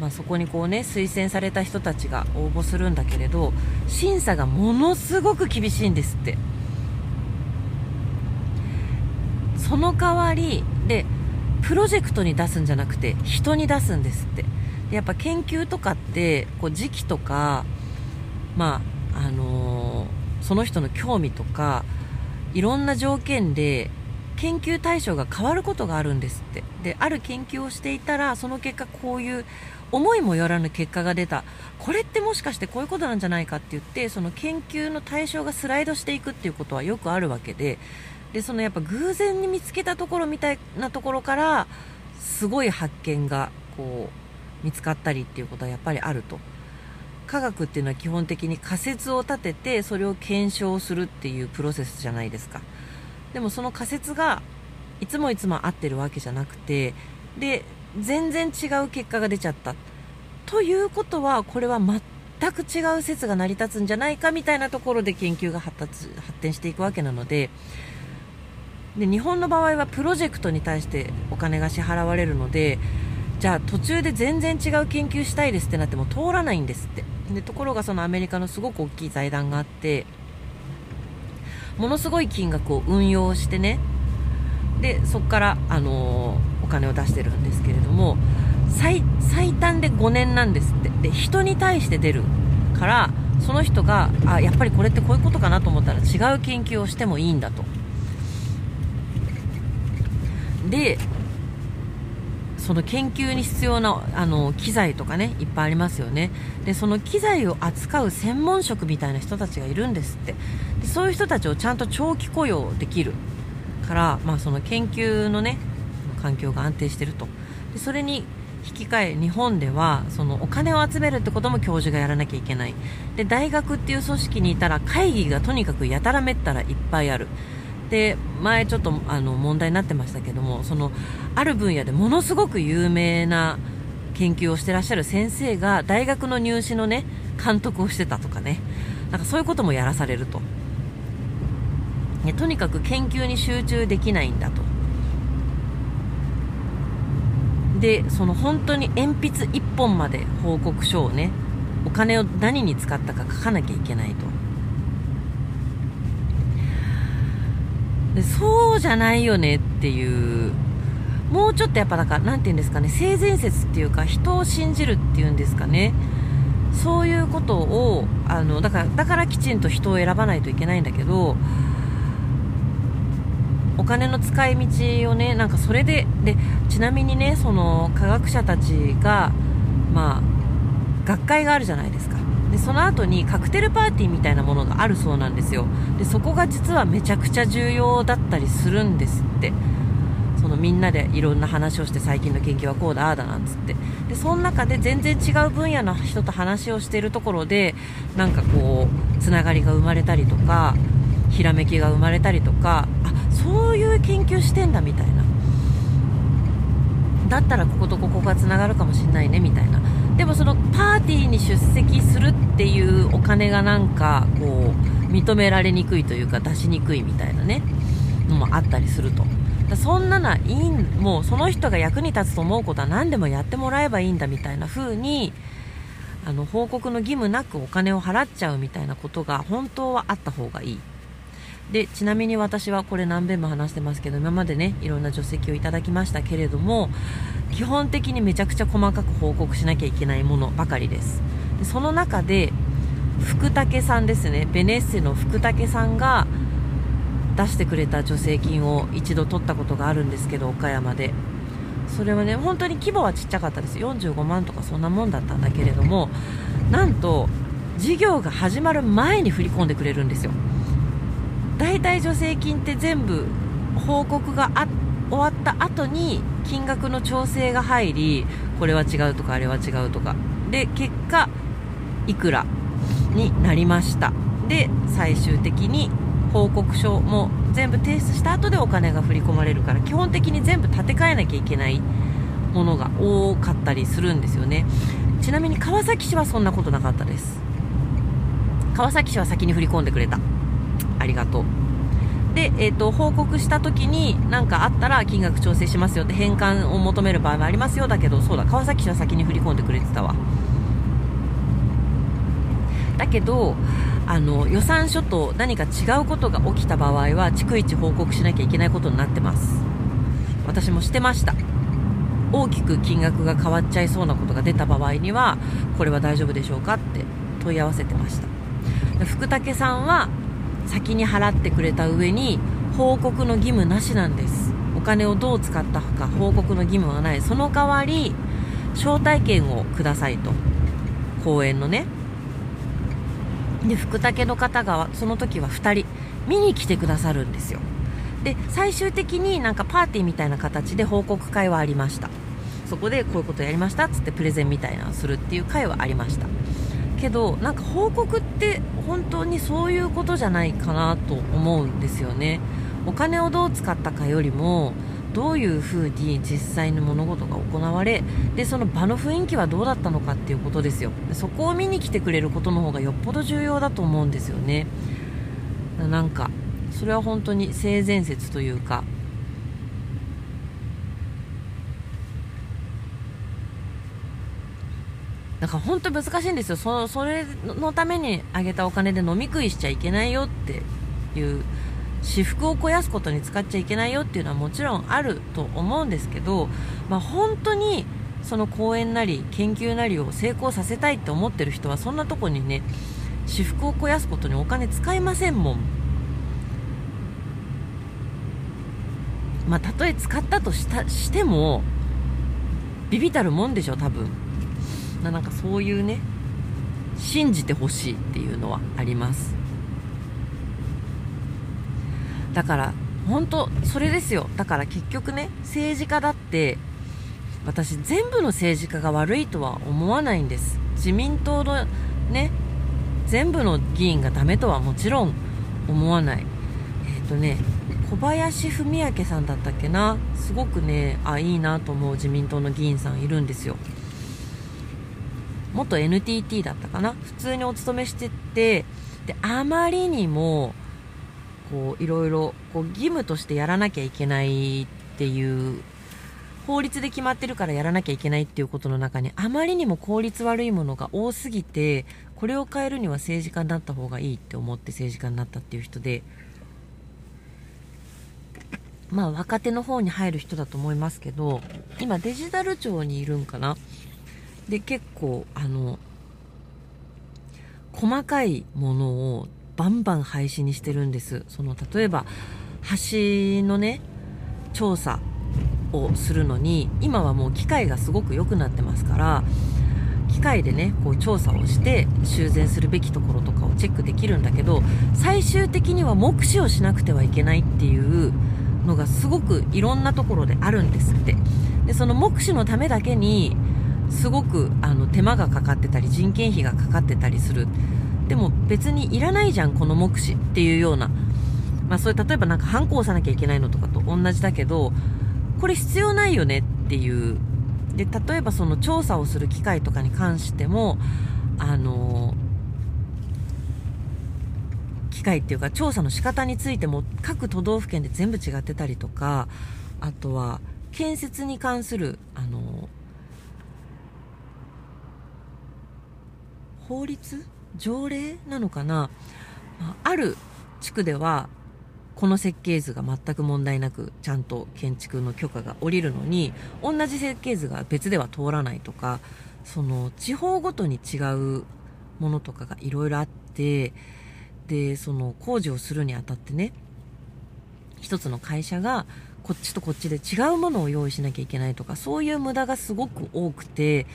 まあ、そこにこうね推薦された人たちが応募するんだけれど審査がものすごく厳しいんですって。その代わりでプロジェクトに出すんじゃなくて人に出すんですって。でやっぱ研究とかってこう時期とかまああのー、その人の興味とかいろんな条件で研究対象が変わることがあるんですって。である研究をしていたらその結果こういう思いもよらぬ結果が出た。これってもしかしてこういうことなんじゃないかって言ってその研究の対象がスライドしていくっていうことはよくあるわけででそのやっぱ偶然に見つけたところみたいなところからすごい発見がこう見つかったりっていうことはやっぱりあると。科学っていうのは基本的に仮説を立ててそれを検証するっていうプロセスじゃないですか。でもその仮説がいつもいつも合ってるわけじゃなくてで全然違う結果が出ちゃった。ということはこれは全く違う説が成り立つんじゃないかみたいなところで研究が発達発展していくわけなのでで日本の場合はプロジェクトに対してお金が支払われるのでじゃあ途中で全然違う研究したいですってなっても通らないんですって。でところがそのアメリカのすごく大きい財団があってものすごい金額を運用してねでそこから、あの、お金を出してるんですけれども最最短で5年なんですって。で人に対して出るからその人があやっぱりこれってこういうことかなと思ったら違う研究をしてもいいんだと。でその研究に必要なあの機材とかねいっぱいありますよね。でその機材を扱う専門職みたいな人たちがいるんですって。でそういう人たちをちゃんと長期雇用できる。から、まあ、その研究のね環境が安定してると。でそれに引き換え日本ではそのお金を集めるってことも教授がやらなきゃいけない。で大学っていう組織にいたら会議がとにかくやたらめったらいっぱいある。で前ちょっとあの問題になってましたけどもそのある分野でものすごく有名な研究をしてらっしゃる先生が大学の入試のね監督をしてたとかね。なんかそういうこともやらされると、ね、とにかく研究に集中できないんだと。でその本当に鉛筆1本まで報告書をねお金を何に使ったか書かなきゃいけないと。でそうじゃないよねっていうもうちょっとやっぱだから何て言うんですかね性善説っていうか人を信じるっていうんですかね。そういうことをあのだからだからきちんと人を選ばないといけないんだけどお金の使い道をねなんかそれででちなみにねその科学者たちがまあ学会があるじゃないですか。でその後にカクテルパーティーみたいなものがあるそうなんですよ。でそこが実はめちゃくちゃ重要だったりするんですって。そのみんなでいろんな話をして最近の研究はこうだああだなんつって。でその中で全然違う分野の人と話をしているところでなんかこうつながりが生まれたりとかひらめきが生まれたりとかそういう研究してんだみたいな。だったらこことここがつながるかもしんないねみたいな。でもそのパーティーに出席するっていうお金がなんかこう認められにくいというか出しにくいみたいなね。のもあったりすると。だそんなのはいいもうその人が役に立つと思うことは何でもやってもらえばいいんだみたいな風にあの報告の義務なくお金を払っちゃうみたいなことが本当はあった方がいい。でちなみに私はこれ何遍も話してますけど今までねいろんな除籍をいただきましたけれども基本的にめちゃくちゃ細かく報告しなきゃいけないものばかりです。でその中で福武さんですね。ベネッセの福武さんが出してくれた助成金を一度取ったことがあるんですけど岡山で。それはね本当に規模はちっちゃかったです。45万とかそんなもんだったんだけれどもなんと事業が始まる前に振り込んでくれるんですよ。大体助成金って全部報告が終わった後に金額の調整が入りこれは違うとかあれは違うとか。で結果いくらになりました。で最終的に報告書も全部提出した後でお金が振り込まれるから基本的に全部立て替えなきゃいけないものが多かったりするんですよね。ちなみに川崎市はそんなことなかったです。川崎市は先に振り込んでくれた。ありがとう。で、えっ、ー、と、報告した時に何かあったら金額調整しますよって返還を求める場合もありますよだけど、そうだ、川崎市は先に振り込んでくれてたわ。だけど、あの、予算書と何か違うことが起きた場合は、逐一報告しなきゃいけないことになってます。私もしてました。大きく金額が変わっちゃいそうなことが出た場合には、これは大丈夫でしょうかって問い合わせてました。福武さんは先に払ってくれた上に報告の義務なしなんです。お金をどう使ったか報告の義務はない。その代わり招待券をくださいと。公演のね。で福武の方がその時は2人見に来てくださるんですよ。で最終的になんかパーティーみたいな形で報告会はありました。そこでこういうことやりましたっつってプレゼンみたいなのをするっていう会はありました。けどなんか報告って本当にそういうことじゃないかなと思うんですよね。お金をどう使ったかよりもどういうふうに実際の物事が行われでその場の雰囲気はどうだったのかっていうことですよ。そこを見に来てくれることの方がよっぽど重要だと思うんですよね。なんかそれは本当に性善説というかだから本当難しいんですよ。そそれのためにあげたお金で飲み食いしちゃいけないよっていう私服を肥やすことに使っちゃいけないよっていうのはもちろんあると思うんですけど、まあ、本当にその講演なり研究なりを成功させたいって思ってる人はそんなとこにね私服を肥やすことにお金使いませんもん。まあたとえ使ったとしたしてもビビたるもんでしょ多分。なんかそういうね信じてほしいっていうのはあります。だから本当それですよ。だから結局ね政治家だって私全部の政治家が悪いとは思わないんです。自民党のね全部の議員がダメとはもちろん思わない。えっ、ー、とね小林文明さんだったっけな？すごくねあいいなと思う自民党の議員さんいるんですよ。元 NTT だったかな？普通にお勤めしててであまりにもこういろいろこう義務としてやらなきゃいけないっていう法律で決まってるからやらなきゃいけないっていうことの中にあまりにも効率悪いものが多すぎてこれを変えるには政治家になった方がいいって思って政治家になったっていう人でまあ若手の方に入る人だと思いますけど今デジタル庁にいるんかな？で結構あの細かいものをバンバン廃止にしてるんです。その例えば橋のね調査をするのに今はもう機械がすごく良くなってますから機械でねこう調査をして修繕するべきところとかをチェックできるんだけど最終的には目視をしなくてはいけないっていうのがすごくいろんなところであるんですって。でその目視のためだけにすごくあの手間がかかってたり人件費がかかってたりする。でも別にいらないじゃんこの目視っていうような、まあ、それ例えばなんか反抗押さなきゃいけないのとかと同じだけどこれ必要ないよねっていう。で例えばその調査をする機会とかに関してもあの機械っていうか調査の仕方についても各都道府県で全部違ってたりとかあとは建設に関するあの法律？条例なのかな、あ、る地区ではこの設計図が全く問題なくちゃんと建築の許可が下りるのに同じ設計図が別では通らないとかその地方ごとに違うものとかがいろいろあってでその工事をするにあたってね一つの会社がこっちとこっちで違うものを用意しなきゃいけないとかそういう無駄がすごく多くて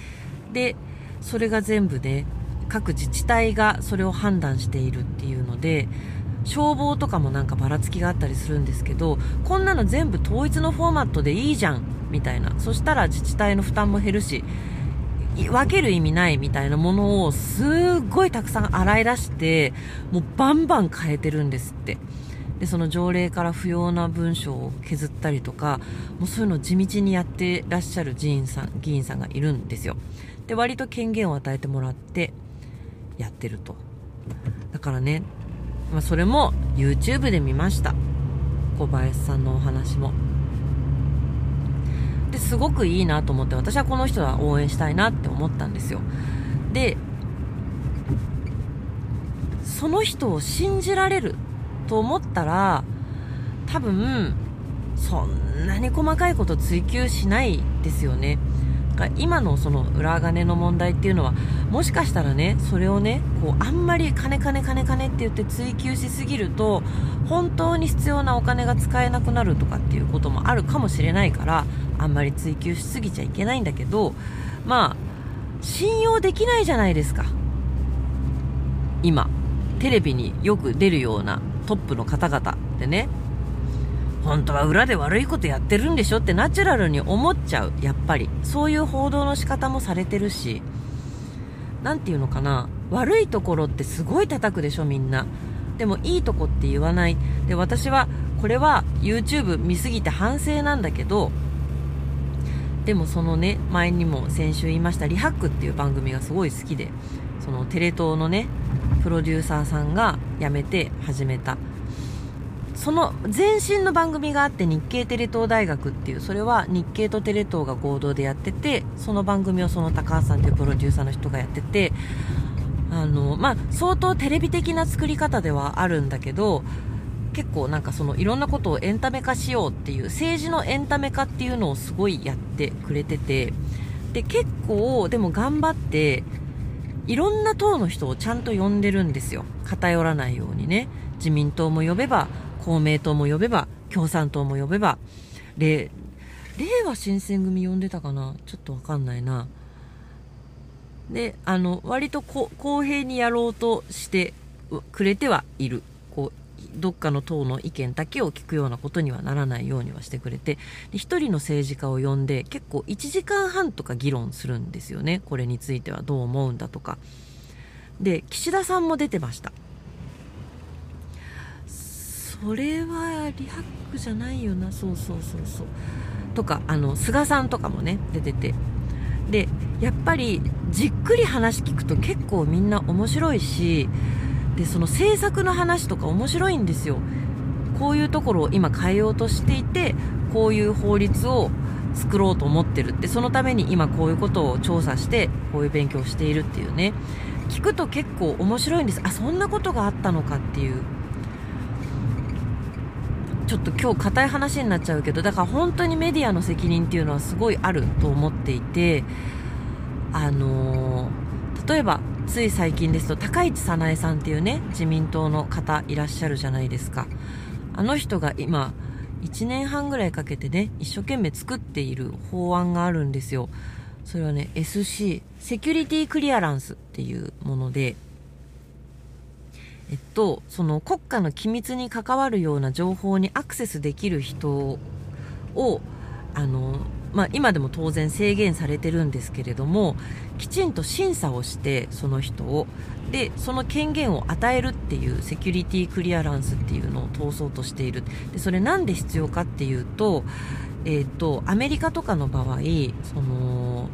でそれが全部ね各自治体がそれを判断しているっていうので消防とかもなんかばらつきがあったりするんですけどこんなの全部統一のフォーマットでいいじゃんみたいな。そしたら自治体の負担も減るし分ける意味ないみたいなものをすっごいたくさん洗い出してもうバンバン変えてるんですって。でその条例から不要な文章を削ったりとかもうそういうのを地道にやってらっしゃる議員さん議員さんがいるんですよ。で割と権限を与えてもらってやってると。だからね、まあ、それも YouTube で見ました。小林さんのお話も。ですごくいいなと思って私はこの人は応援したいなって思ったんですよ。でその人を信じられると思ったら多分そんなに細かいこと追求しないですよね。今のその裏金の問題っていうのはもしかしたらねそれをねこうあんまり金金金金って言って追求しすぎると本当に必要なお金が使えなくなるとかっていうこともあるかもしれないからあんまり追求しすぎちゃいけないんだけどまあ信用できないじゃないですか。今テレビによく出るようなトップの方々ってね本当は裏で悪いことやってるんでしょってナチュラルに思っちゃう。やっぱり。そういう報道の仕方もされてるし。何て言うのかな。悪いところってすごい叩くでしょみんな。でもいいとこって言わない。で私はこれは YouTube 見すぎて反省なんだけど。でもそのね前にも先週言いました「リハック」っていう番組がすごい好きで。そのテレ東のねプロデューサーさんが辞めて始めた。その前身の番組があって日経テレ東大学っていうそれは日経とテレ東が合同でやっててその番組をその高橋さんというプロデューサーの人がやっててあのまあ相当テレビ的な作り方ではあるんだけど結構なんかそのいろんなことをエンタメ化しようっていう政治のエンタメ化っていうのをすごいやってくれててで結構でも頑張っていろんな党の人をちゃんと呼んでるんですよ。偏らないようにね。自民党も呼べば公明党も呼べば、共産党も呼べば、れ、令和新選組呼んでたかな？ちょっとわかんないな。で、あの、割と公平にやろうとしてくれてはいる。こう、どっかの党の意見だけを聞くようなことにはならないようにはしてくれて、で一人の政治家を呼んで結構1時間半とか議論するんですよね。これについてはどう思うんだとか。で、岸田さんも出てました。それはリハックじゃないよな。そうそうそうそう。とかあの菅さんとかもね出てて。でやっぱりじっくり話聞くと結構みんな面白いしでその政策の話とか面白いんですよ。こういうところを今変えようとしていてこういう法律を作ろうと思ってるって。そのために今こういうことを調査してこういう勉強をしているっていうね。聞くと結構面白いんです。あそんなことがあったのかっていう。ちょっと今日硬い話になっちゃうけどだから本当にメディアの責任っていうのはすごいあると思っていてあのー、例えばつい最近ですと高市早苗さんっていうね自民党の方いらっしゃるじゃないですか。あの人が今1年半ぐらいかけてね一生懸命作っている法案があるんですよ。それはね SC セキュリティクリアランスっていうものでえっと、その国家の機密に関わるような情報にアクセスできる人を、あの、まあ、今でも当然制限されてるんですけれども、きちんと審査をして、その人を、で、その権限を与えるっていうセキュリティクリアランスっていうのを通そうとしている。で、それなんで必要かっていうと、えっ、と、アメリカとかの場合、その、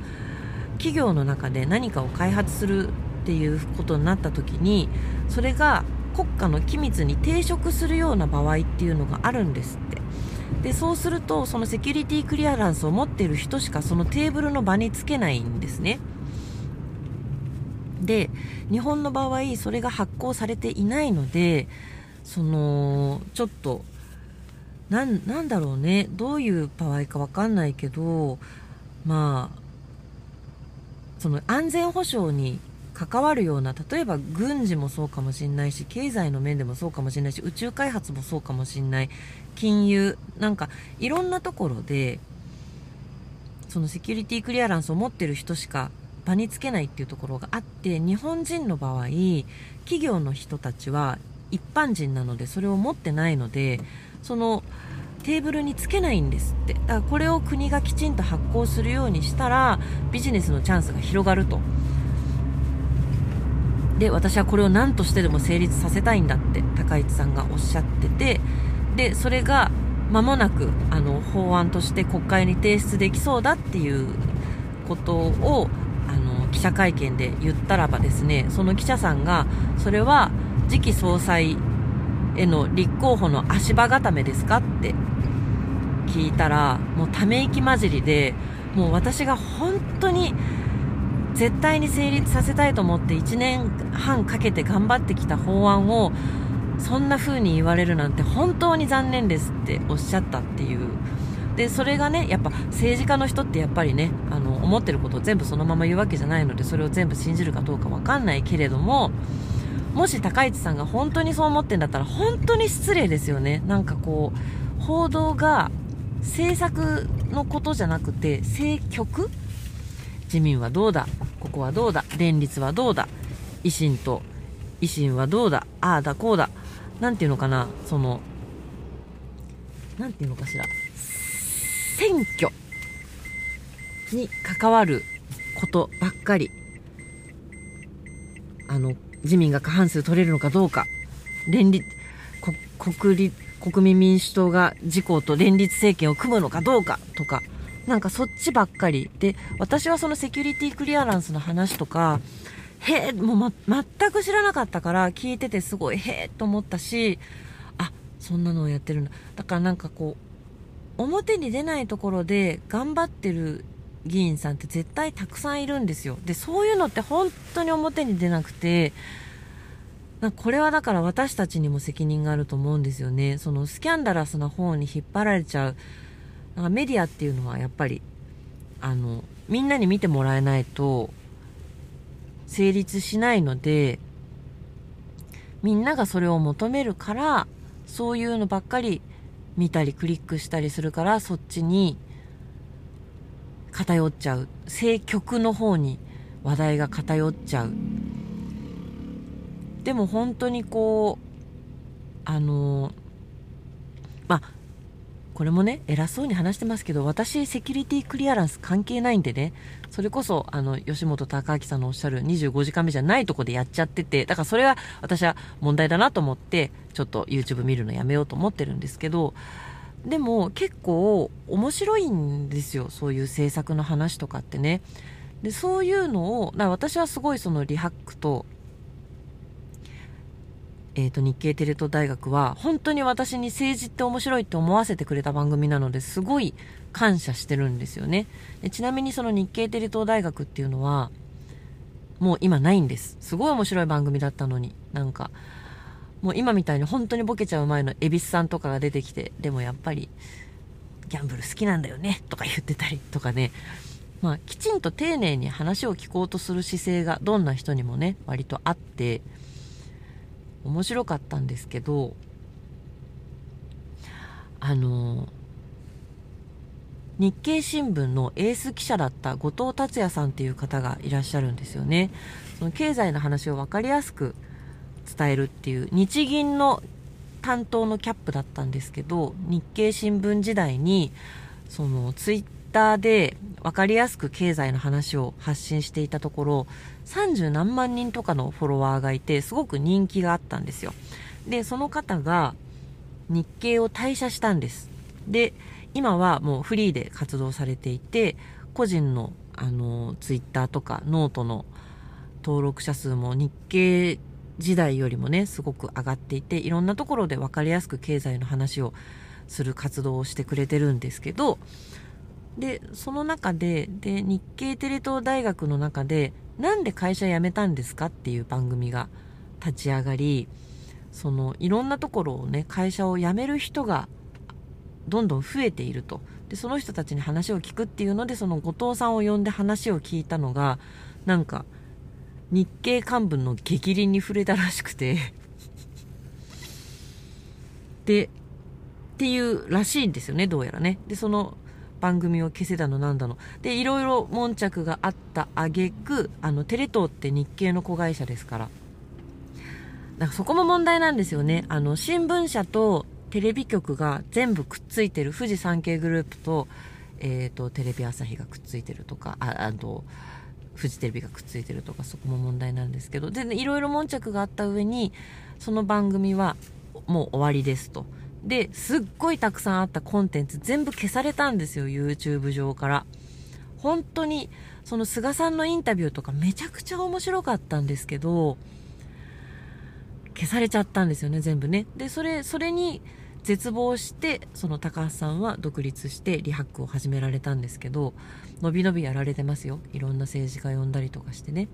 企業の中で何かを開発するっていうことになった時にそれが国家の機密に抵触するような場合っていうのがあるんですって。でそうするとそのセキュリティクリアランスを持っている人しかそのテーブルの場につけないんですね。で日本の場合それが発行されていないのでそのちょっとなんなんだろうね。どういう場合か分かんないけどまあその安全保障に関わるような例えば軍事もそうかもしれないし経済の面でもそうかもしれないし宇宙開発もそうかもしれない。金融なんかいろんなところでそのセキュリティクリアランスを持ってる人しか場につけないっていうところがあって日本人の場合企業の人たちは一般人なのでそれを持ってないのでそのテーブルにつけないんですって。だからこれを国がきちんと発行するようにしたらビジネスのチャンスが広がると。で私はこれを何としてでも成立させたいんだって高市さんがおっしゃっててでそれが間もなくあの法案として国会に提出できそうだっていうことをあの記者会見で言ったらばですねその記者さんがそれは次期総裁への立候補の足場固めですかって聞いたらもうため息混じりでもう私が本当に絶対に成立させたいと思って1年半かけて頑張ってきた法案をそんな風に言われるなんて本当に残念ですっておっしゃったっていう。でそれがねやっぱ政治家の人ってやっぱりねあの思ってることを全部そのまま言うわけじゃないのでそれを全部信じるかどうか分かんないけれどももし高市さんが本当にそう思ってんだったら本当に失礼ですよね。なんかこう報道が政策のことじゃなくて政局自民はどうだここはどうだ連立はどうだ維新と維新はどうだああだこうだなんていうのかなそのなんていうのかしら選挙に関わることばっかり。あの自民が過半数取れるのかどうか。連立国立国民民主党が自公と連立政権を組むのかどうかとか。なんかそっちばっかり。で私はそのセキュリティクリアランスの話とかへえもう、ま、全く知らなかったから聞いててすごいへえと思ったしあそんなのをやってるんだ。だからなんかこう表に出ないところで頑張ってる議員さんって絶対たくさんいるんですよ。でそういうのって本当に表に出なくてこれはだから私たちにも責任があると思うんですよね。そのスキャンダラスな方に引っ張られちゃう。なんかメディアっていうのはやっぱりあのみんなに見てもらえないと成立しないのでみんながそれを求めるからそういうのばっかり見たりクリックしたりするからそっちに偏っちゃう。政局の方に話題が偏っちゃう。でも本当にこうあのまあこれもね偉そうに話してますけど私セキュリティクリアランス関係ないんでねそれこそあの吉本隆明さんのおっしゃる25時間目じゃないとこでやっちゃっててだからそれは私は問題だなと思ってちょっと YouTube 見るのやめようと思ってるんですけどでも結構面白いんですよそういう制作の話とかってね。でそういうのを私はすごいそのリハックとえーと、日経テレ東大学は本当に私に政治って面白いって思わせてくれた番組なのですごい感謝してるんですよね。でちなみにその日経テレ東大学っていうのはもう今ないんです。すごい面白い番組だったのに。なんかもう今みたいに本当にボケちゃう前の蛭子さんとかが出てきてでもやっぱりギャンブル好きなんだよねとか言ってたりとかね。まあきちんと丁寧に話を聞こうとする姿勢がどんな人にもね割とあって面白かったんですけどあの日経新聞のエース記者だった後藤達也さんっていう方がいらっしゃるんですよね。その経済の話を分かりやすく伝えるっていう日銀の担当のキャップだったんですけど日経新聞時代にそのツイッターで分かりやすく経済の話を発信していたところ30何万人とかのフォロワーがいてすごく人気があったんですよ。でその方が日経を退社したんです。で今はもうフリーで活動されていて個人のあのツイッターとかノートの登録者数も日経時代よりもねすごく上がっていていろんなところで分かりやすく経済の話をする活動をしてくれてるんですけどでその中でで日経テレ東大学の中でなんで会社辞めたんですかっていう番組が立ち上がりそのいろんなところをね会社を辞める人がどんどん増えていると。でその人たちに話を聞くっていうのでその後藤さんを呼んで話を聞いたのがなんか日経幹部の激鱗に触れたらしくて。でっていうらしいんですよねどうやらね。でその番組を消せだのなんだの。でいろいろ悶着があった挙句あのテレ東って日系の子会社ですから。だからそこも問題なんですよね。あの新聞社とテレビ局が全部くっついてる富士山系グループと,、えーと、テレビ朝日がくっついてるとかああとフジテレビがくっついてるとかそこも問題なんですけど。でいろいろ悶着があった上にその番組はもう終わりですと。ですっごいたくさんあったコンテンツ全部消されたんですよ YouTube 上から。本当にその菅さんのインタビューとかめちゃくちゃ面白かったんですけど消されちゃったんですよね全部ね。でそれそれに絶望してその高橋さんは独立してリハックを始められたんですけどのびのびやられてますよ。いろんな政治家呼んだりとかしてね。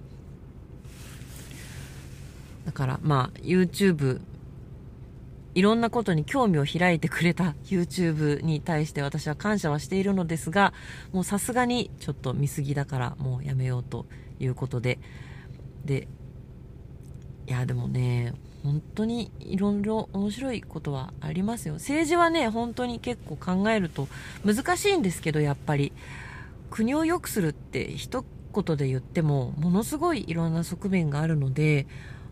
だからまあ YouTube いろんなことに興味を開いてくれた YouTube に対して私は感謝はしているのですが、もうさすがにちょっと見過ぎだからもうやめようということで、で、いやでもね、本当にいろいろ面白いことはありますよ。政治はね、本当に結構考えると難しいんですけど、やっぱり。国を良くするって一言で言っても、ものすごいいろんな側面があるので、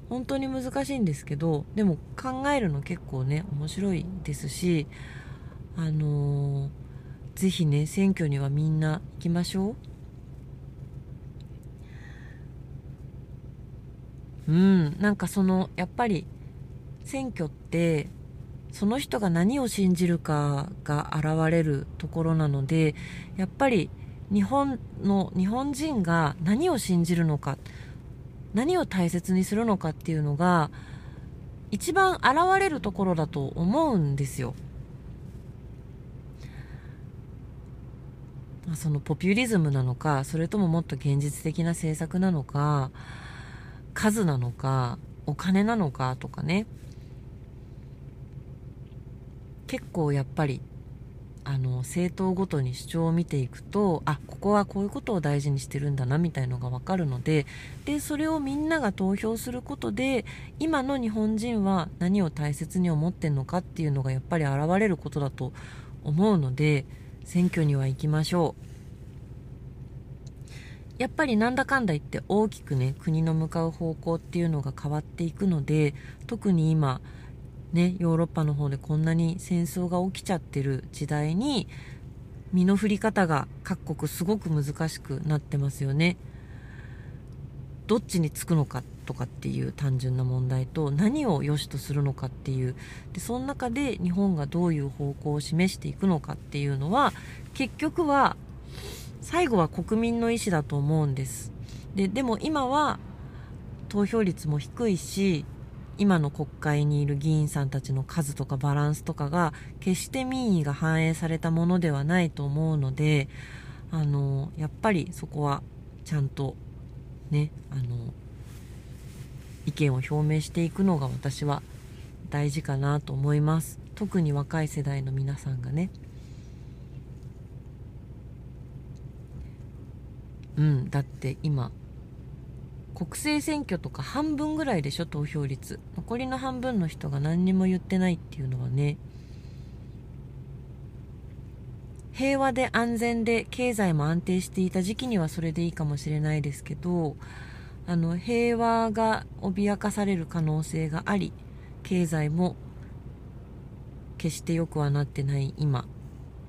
本当に難しいんですけどでも考えるの結構ね面白いですしあのー、ぜひね選挙にはみんな行きましょう。うんなんかそのやっぱり選挙ってその人が何を信じるかが現れるところなのでやっぱり日本の日本人が何を信じるのか何を大切にするのかっていうのが一番現れるところだと思うんですよ。そのポピュリズムなのかそれとももっと現実的な政策なのか数なのかお金なのかとかね結構やっぱりあの政党ごとに主張を見ていくとあここはこういうことを大事にしてるんだなみたいのが分かるのででそれをみんなが投票することで今の日本人は何を大切に思ってるのかっていうのがやっぱり現れることだと思うので選挙には行きましょう。やっぱりなんだかんだ言って大きくね国の向かう方向っていうのが変わっていくので特に今ね、ヨーロッパの方でこんなに戦争が起きちゃってる時代に身の振り方が各国すごく難しくなってますよね。どっちにつくのかとかっていう単純な問題と何を良しとするのかっていうでその中で日本がどういう方向を示していくのかっていうのは結局は最後は国民の意思だと思うんですででも今は投票率も低いし今の国会にいる議員さんたちの数とかバランスとかが決して民意が反映されたものではないと思うのであのやっぱりそこはちゃんとねあの意見を表明していくのが私は大事かなと思います。特に若い世代の皆さんがね。うんだって今国政選挙とか半分ぐらいでしょ投票率。残りの半分の人が何にも言ってないっていうのはね。平和で安全で経済も安定していた時期にはそれでいいかもしれないですけどあの平和が脅かされる可能性があり経済も決して良くはなってない今。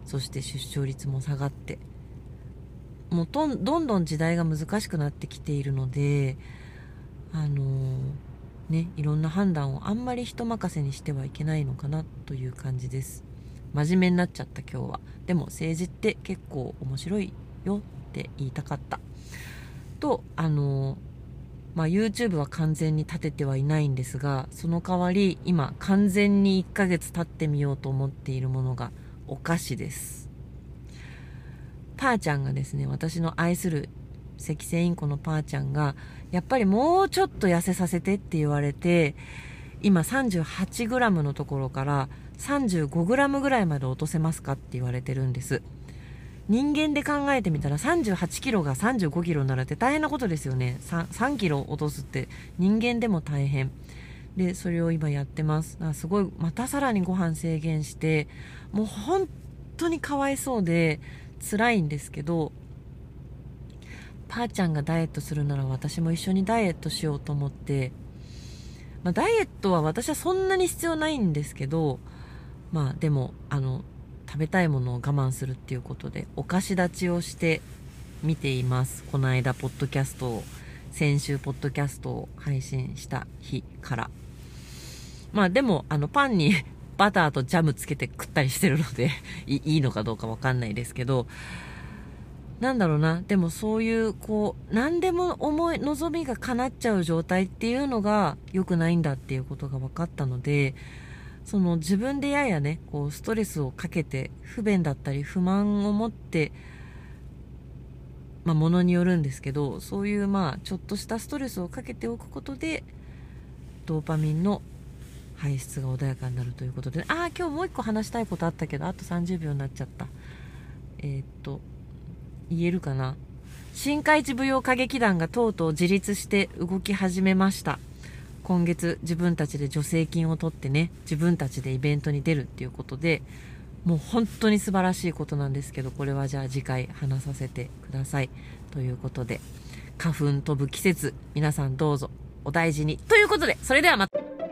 そして出生率も下がって。もうどんどん時代が難しくなってきているのであの、ねいろんな判断をあんまり人任せにしてはいけないのかなという感じです。真面目になっちゃった今日は。でも政治って結構面白いよって言いたかった。とあのまあ、YouTube は完全に立ててはいないんですがその代わり今完全に1ヶ月経ってみようと思っているものがお菓子です。パーちゃんがですね、私の愛する赤星インコのパーちゃんが、やっぱりもうちょっと痩せさせてって言われて、今 38g のところから 35g ぐらいまで落とせますかって言われてるんです。人間で考えてみたら38キロが35キロになるって大変なことですよね。3, 3キロ落とすって人間でも大変。で、それを今やってます。すごい、またさらにご飯制限して、もう本当にかわいそうで、辛いんですけどパーちゃんがダイエットするなら私も一緒にダイエットしようと思って、まあ、ダイエットは私はそんなに必要ないんですけどまあでもあの食べたいものを我慢するっていうことでお菓子立ちをして見ています。この間ポッドキャストを先週ポッドキャストを配信した日から。まあでもあのパンにバターとジャムつけて食ったりしてるので いいのかどうかわかんないですけど、なんだろうな、でもそういう、こう、何でも思い、望みが叶っちゃう状態っていうのが良くないんだっていうことが分かったので、その自分でややね、こう、ストレスをかけて、不便だったり不満を持って、まあ、ものによるんですけど、そういうまあ、ちょっとしたストレスをかけておくことで、ドーパミンの排出が穏やかになるということでああ今日もう一個話したいことあったけどあと30秒になっちゃった。えー、っと言えるかな？新海地舞踊歌劇団がとうとう自立して動き始めました。今月自分たちで助成金を取ってね自分たちでイベントに出るっていうことでもう本当に素晴らしいことなんですけどこれはじゃあ次回話させてください。ということで花粉飛ぶ季節皆さんどうぞお大事に。ということでそれではまた。